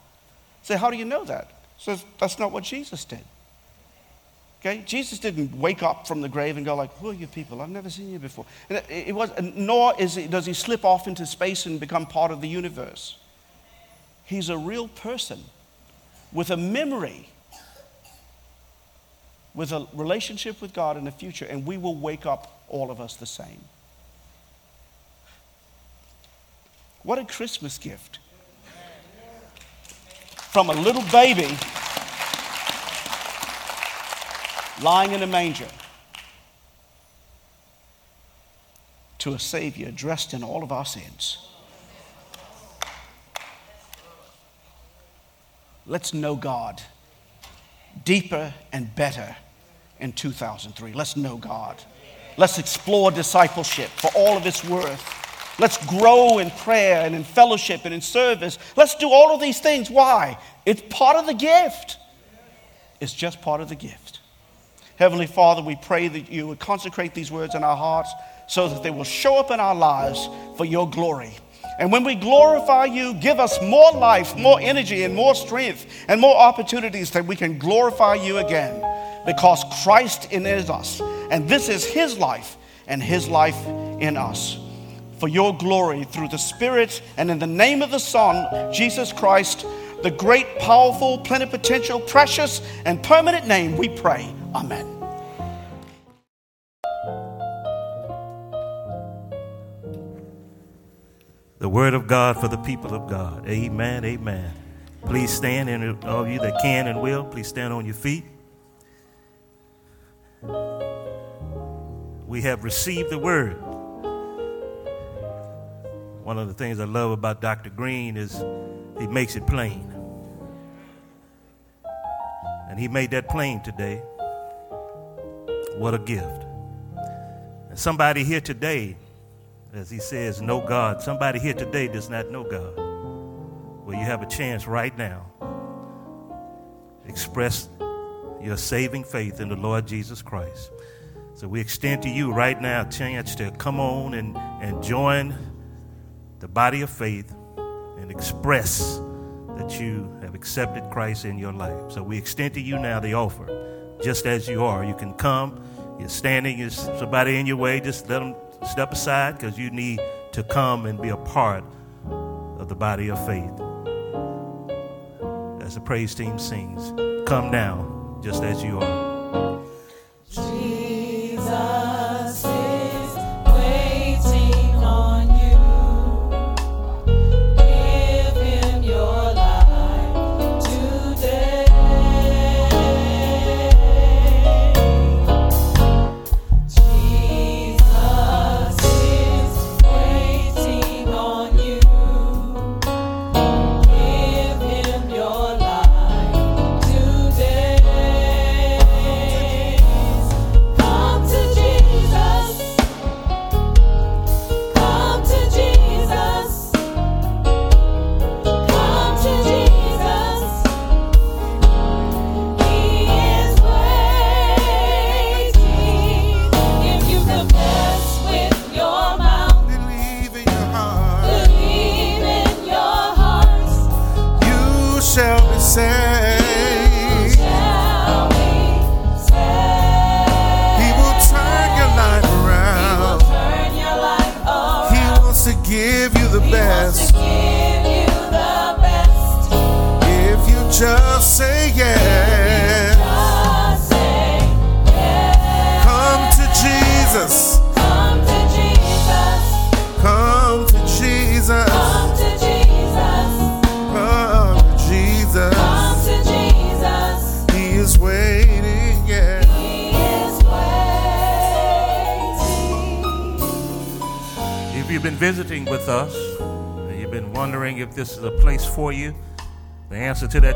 Say, how do you know that? Says, that's not what Jesus did. Okay? Jesus didn't wake up from the grave and go like, "Who are you people? I've never seen you before." And it, it was, nor is it, does he slip off into space and become part of the universe. He's a real person with a memory, with a relationship with God in the future, and we will wake up all of us the same. What a Christmas gift! From a little baby lying in a manger to a Savior dressed in all of our sins. Let's know God deeper and better in 2003. Let's know God. Let's explore discipleship for all of its worth. Let's grow in prayer and in fellowship and in service. Let's do all of these things. Why? It's part of the gift. It's just part of the gift. Heavenly Father, we pray that you would consecrate these words in our hearts so that they will show up in our lives for your glory. And when we glorify you, give us more life, more energy, and more strength, and more opportunities that we can glorify you again because Christ in us. And this is his life and his life in us. For your glory through the Spirit and in the name of the Son, Jesus Christ, the great, powerful, plenipotential, precious, and permanent name, we pray. Amen. The word of God for the people of God. Amen. Amen. Please stand, and all of you that can and will, please stand on your feet. We have received the word. One of the things I love about Dr. Green is he makes it plain. And he made that plain today. What a gift. And somebody here today, as he says, know God. Somebody here today does not know God. Well, you have a chance right now. Express your saving faith in the Lord Jesus Christ. So we extend to you right now a chance to come on and, and join the body of faith and express that you have accepted Christ in your life. So we extend to you now the offer, just as you are. You can come, you're standing, there's somebody in your way, just let them step aside because you need to come and be a part of the body of faith. As the praise team sings, come now, just as you are. Jesus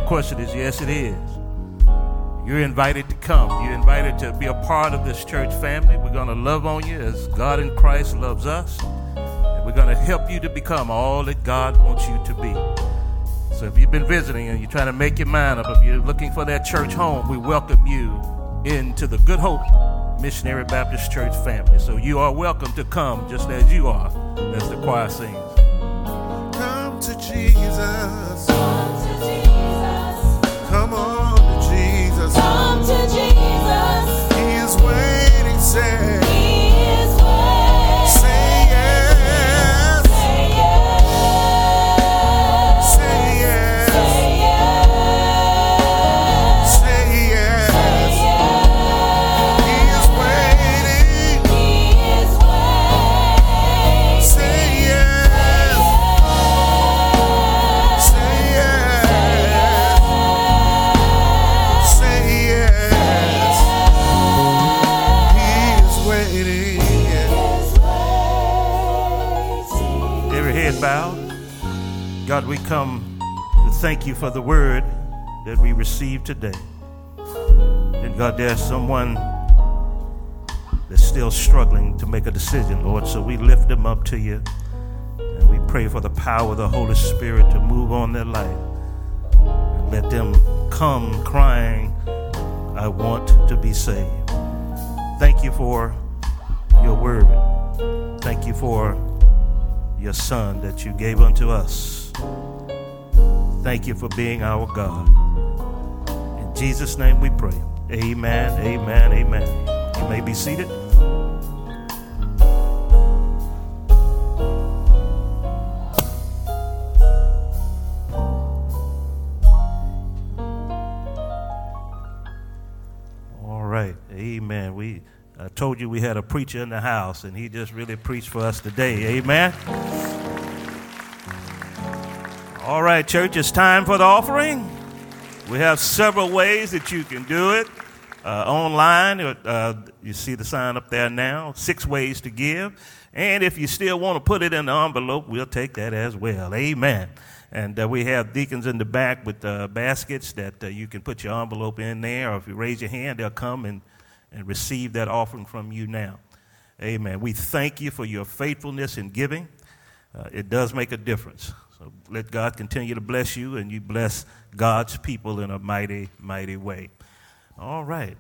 question is yes, it is. You're invited to come. You're invited to be a part of this church family. We're going to love on you as God in Christ loves us. And we're going to help you to become all that God wants you to be. So if you've been visiting and you're trying to make your mind up, if you're looking for that church home, we welcome you into the Good Hope Missionary Baptist Church family. So you are welcome to come just as you are, as the choir sings. Come to Jesus. say. Come to thank you for the word that we received today. And God, there's someone that's still struggling to make a decision, Lord. So we lift them up to you. And we pray for the power of the Holy Spirit to move on their life. And let them come crying, I want to be saved. Thank you for your word. Thank you for your son that you gave unto us. Thank you for being our God. In Jesus' name we pray. Amen, amen, amen. You may be seated. All right, amen. We I told you we had a preacher in the house, and he just really preached for us today. Amen. All right, church, it's time for the offering. We have several ways that you can do it. Uh, online, uh, you see the sign up there now. Six ways to give. And if you still want to put it in the envelope, we'll take that as well. Amen. And uh, we have deacons in the back with uh, baskets that uh, you can put your envelope in there, or if you raise your hand, they'll come and, and receive that offering from you now. Amen. We thank you for your faithfulness in giving. Uh, it does make a difference. So let God continue to bless you, and you bless God's people in a mighty, mighty way. All right.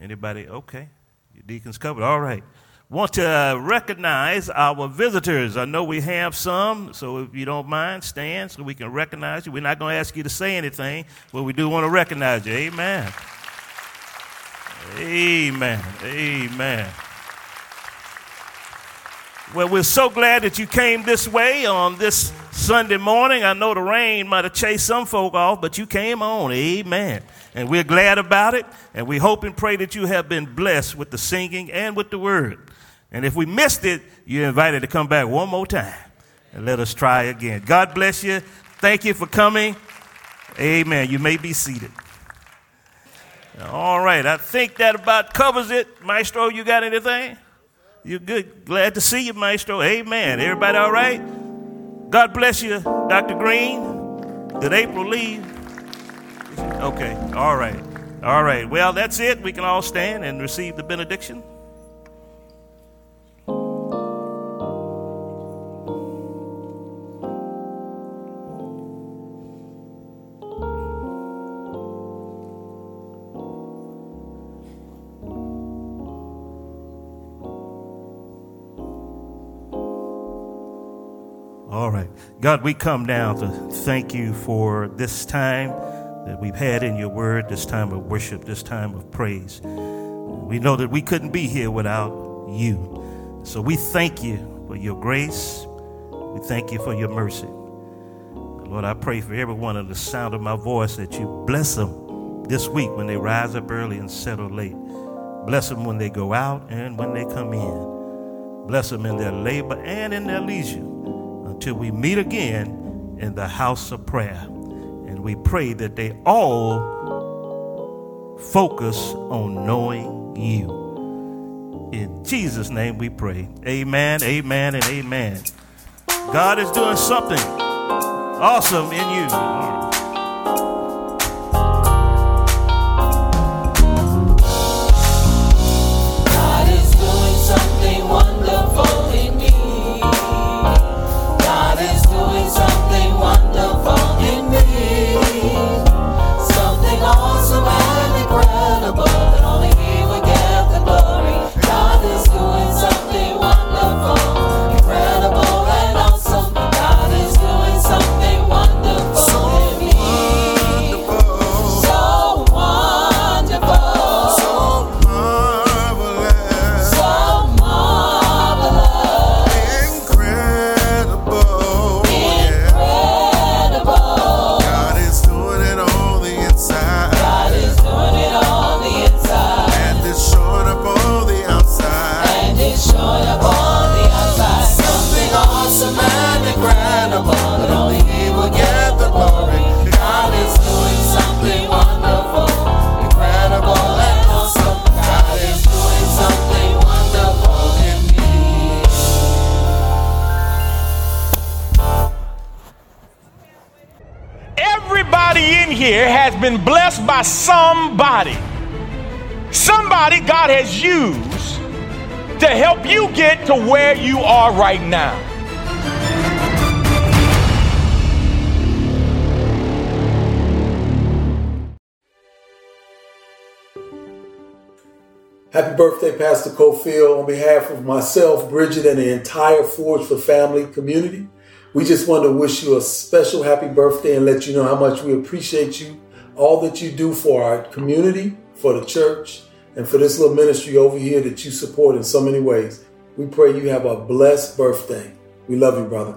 Anybody? Okay. Your deacons covered. All right. Want to uh, recognize our visitors. I know we have some, so if you don't mind, stand so we can recognize you. We're not going to ask you to say anything, but we do want to recognize you. Amen. Amen. Amen. Well, we're so glad that you came this way on this Sunday morning. I know the rain might have chased some folk off, but you came on. Amen. And we're glad about it. And we hope and pray that you have been blessed with the singing and with the word. And if we missed it, you're invited to come back one more time and let us try again. God bless you. Thank you for coming. Amen. You may be seated. All right. I think that about covers it. Maestro, you got anything? You're good? Glad to see you, Maestro. Amen. Everybody all right? God bless you, Dr. Green. Did April leave? Okay. All right. All right. Well, that's it. We can all stand and receive the benediction. God, we come now to thank you for this time that we've had in your word, this time of worship, this time of praise. We know that we couldn't be here without you. So we thank you for your grace. We thank you for your mercy. Lord, I pray for everyone in the sound of my voice that you bless them this week when they rise up early and settle late. Bless them when they go out and when they come in. Bless them in their labor and in their leisure until we meet again in the house of prayer. And we pray that they all focus on knowing you. In Jesus' name we pray. Amen, amen, and amen. God is doing something awesome in you. Right now. Happy birthday, Pastor Cofield. On behalf of myself, Bridget, and the entire Forge for Family community, we just want to wish you a special happy birthday and let you know how much we appreciate you, all that you do for our community, for the church, and for this little ministry over here that you support in so many ways. We pray you have a blessed birthday. We love you, brother.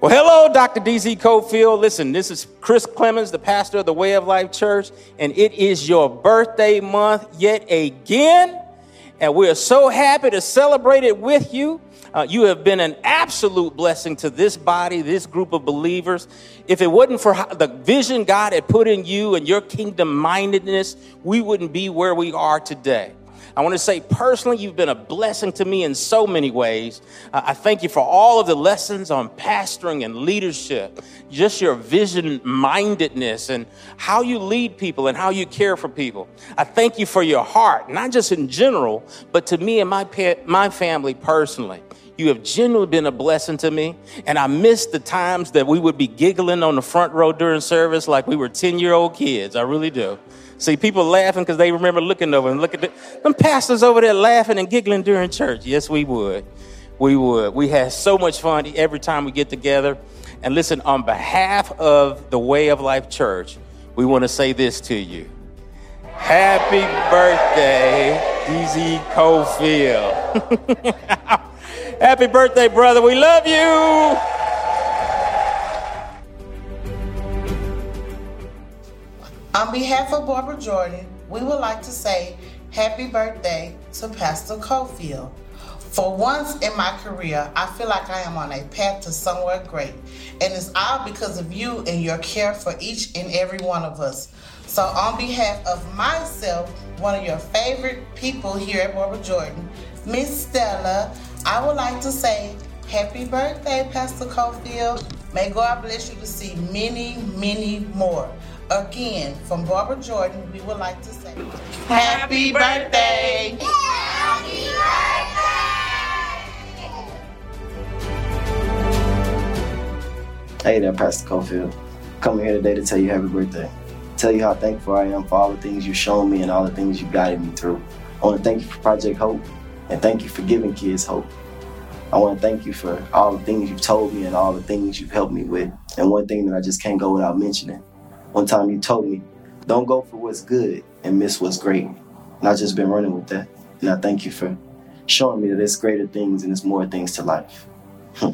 Well, hello, Dr. DZ Cofield. Listen, this is Chris Clemens, the pastor of the Way of Life Church, and it is your birthday month yet again. And we're so happy to celebrate it with you. Uh, you have been an absolute blessing to this body, this group of believers. If it wasn't for the vision God had put in you and your kingdom mindedness, we wouldn't be where we are today. I want to say personally, you've been a blessing to me in so many ways. Uh, I thank you for all of the lessons on pastoring and leadership, just your vision mindedness and how you lead people and how you care for people. I thank you for your heart, not just in general, but to me and my, pa- my family personally. You have genuinely been a blessing to me. And I miss the times that we would be giggling on the front row during service like we were 10 year old kids. I really do. See, people laughing because they remember looking over and look at the, them pastors over there laughing and giggling during church. Yes, we would. We would. We had so much fun every time we get together. And listen, on behalf of the Way of Life Church, we want to say this to you. Happy birthday, DZ Cofield. Happy birthday, brother. We love you. On behalf of Barbara Jordan, we would like to say happy birthday to Pastor Cofield. For once in my career, I feel like I am on a path to somewhere great. And it's all because of you and your care for each and every one of us. So, on behalf of myself, one of your favorite people here at Barbara Jordan, Miss Stella, I would like to say happy birthday, Pastor Cofield. May God bless you to see many, many more. Again, from Barbara Jordan, we would like to say happy birthday. Hey there, Pastor Cofield. Coming here today to tell you happy birthday. Tell you how thankful I am for all the things you've shown me and all the things you've guided me through. I want to thank you for Project Hope and thank you for giving kids hope. I want to thank you for all the things you've told me and all the things you've helped me with. And one thing that I just can't go without mentioning. One time you told me, don't go for what's good and miss what's great. And I've just been running with that. And I thank you for showing me that there's greater things and there's more things to life. Hmm.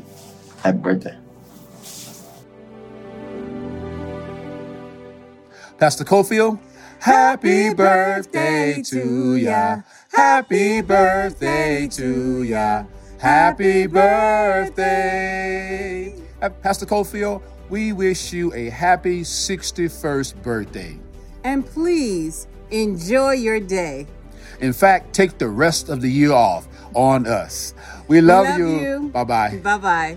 Happy birthday. Pastor Cofield, happy birthday to ya. Happy birthday to ya. Happy birthday. Uh, Pastor Cofield, we wish you a happy 61st birthday. And please enjoy your day. In fact, take the rest of the year off on us. We love, you. Bye bye. Bye bye.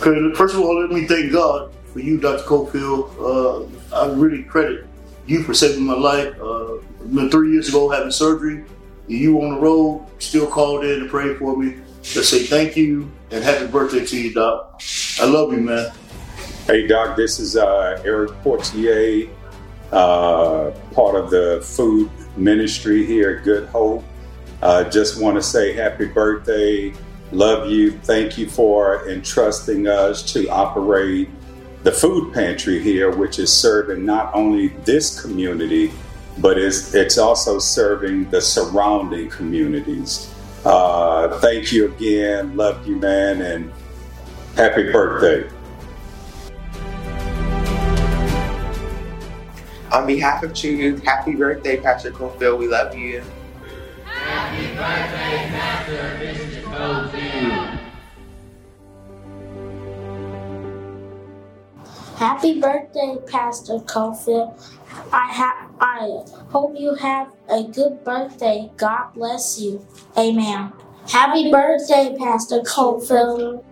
Okay, first of all, let me thank God for you, Dr. Cofield. Uh, I really credit you for saving my life. Uh, three years ago having surgery. You on the road, still called in and prayed for me. Let's say thank you and happy birthday to you, Doc. I love you, man. Hey, Doc, this is uh, Eric Portier, uh, part of the food ministry here at Good Hope. Uh, just want to say happy birthday. Love you. Thank you for entrusting us to operate the food pantry here, which is serving not only this community, but it's, it's also serving the surrounding communities. Uh, thank you again. Love you, man, and happy birthday. On behalf of True happy birthday, Pastor Cofield. We love you. Happy birthday, Pastor Mr. Cofield. Happy birthday, Pastor Cofield. I ha- I hope you have a good birthday. God bless you. Amen. Happy birthday, Pastor Cofield.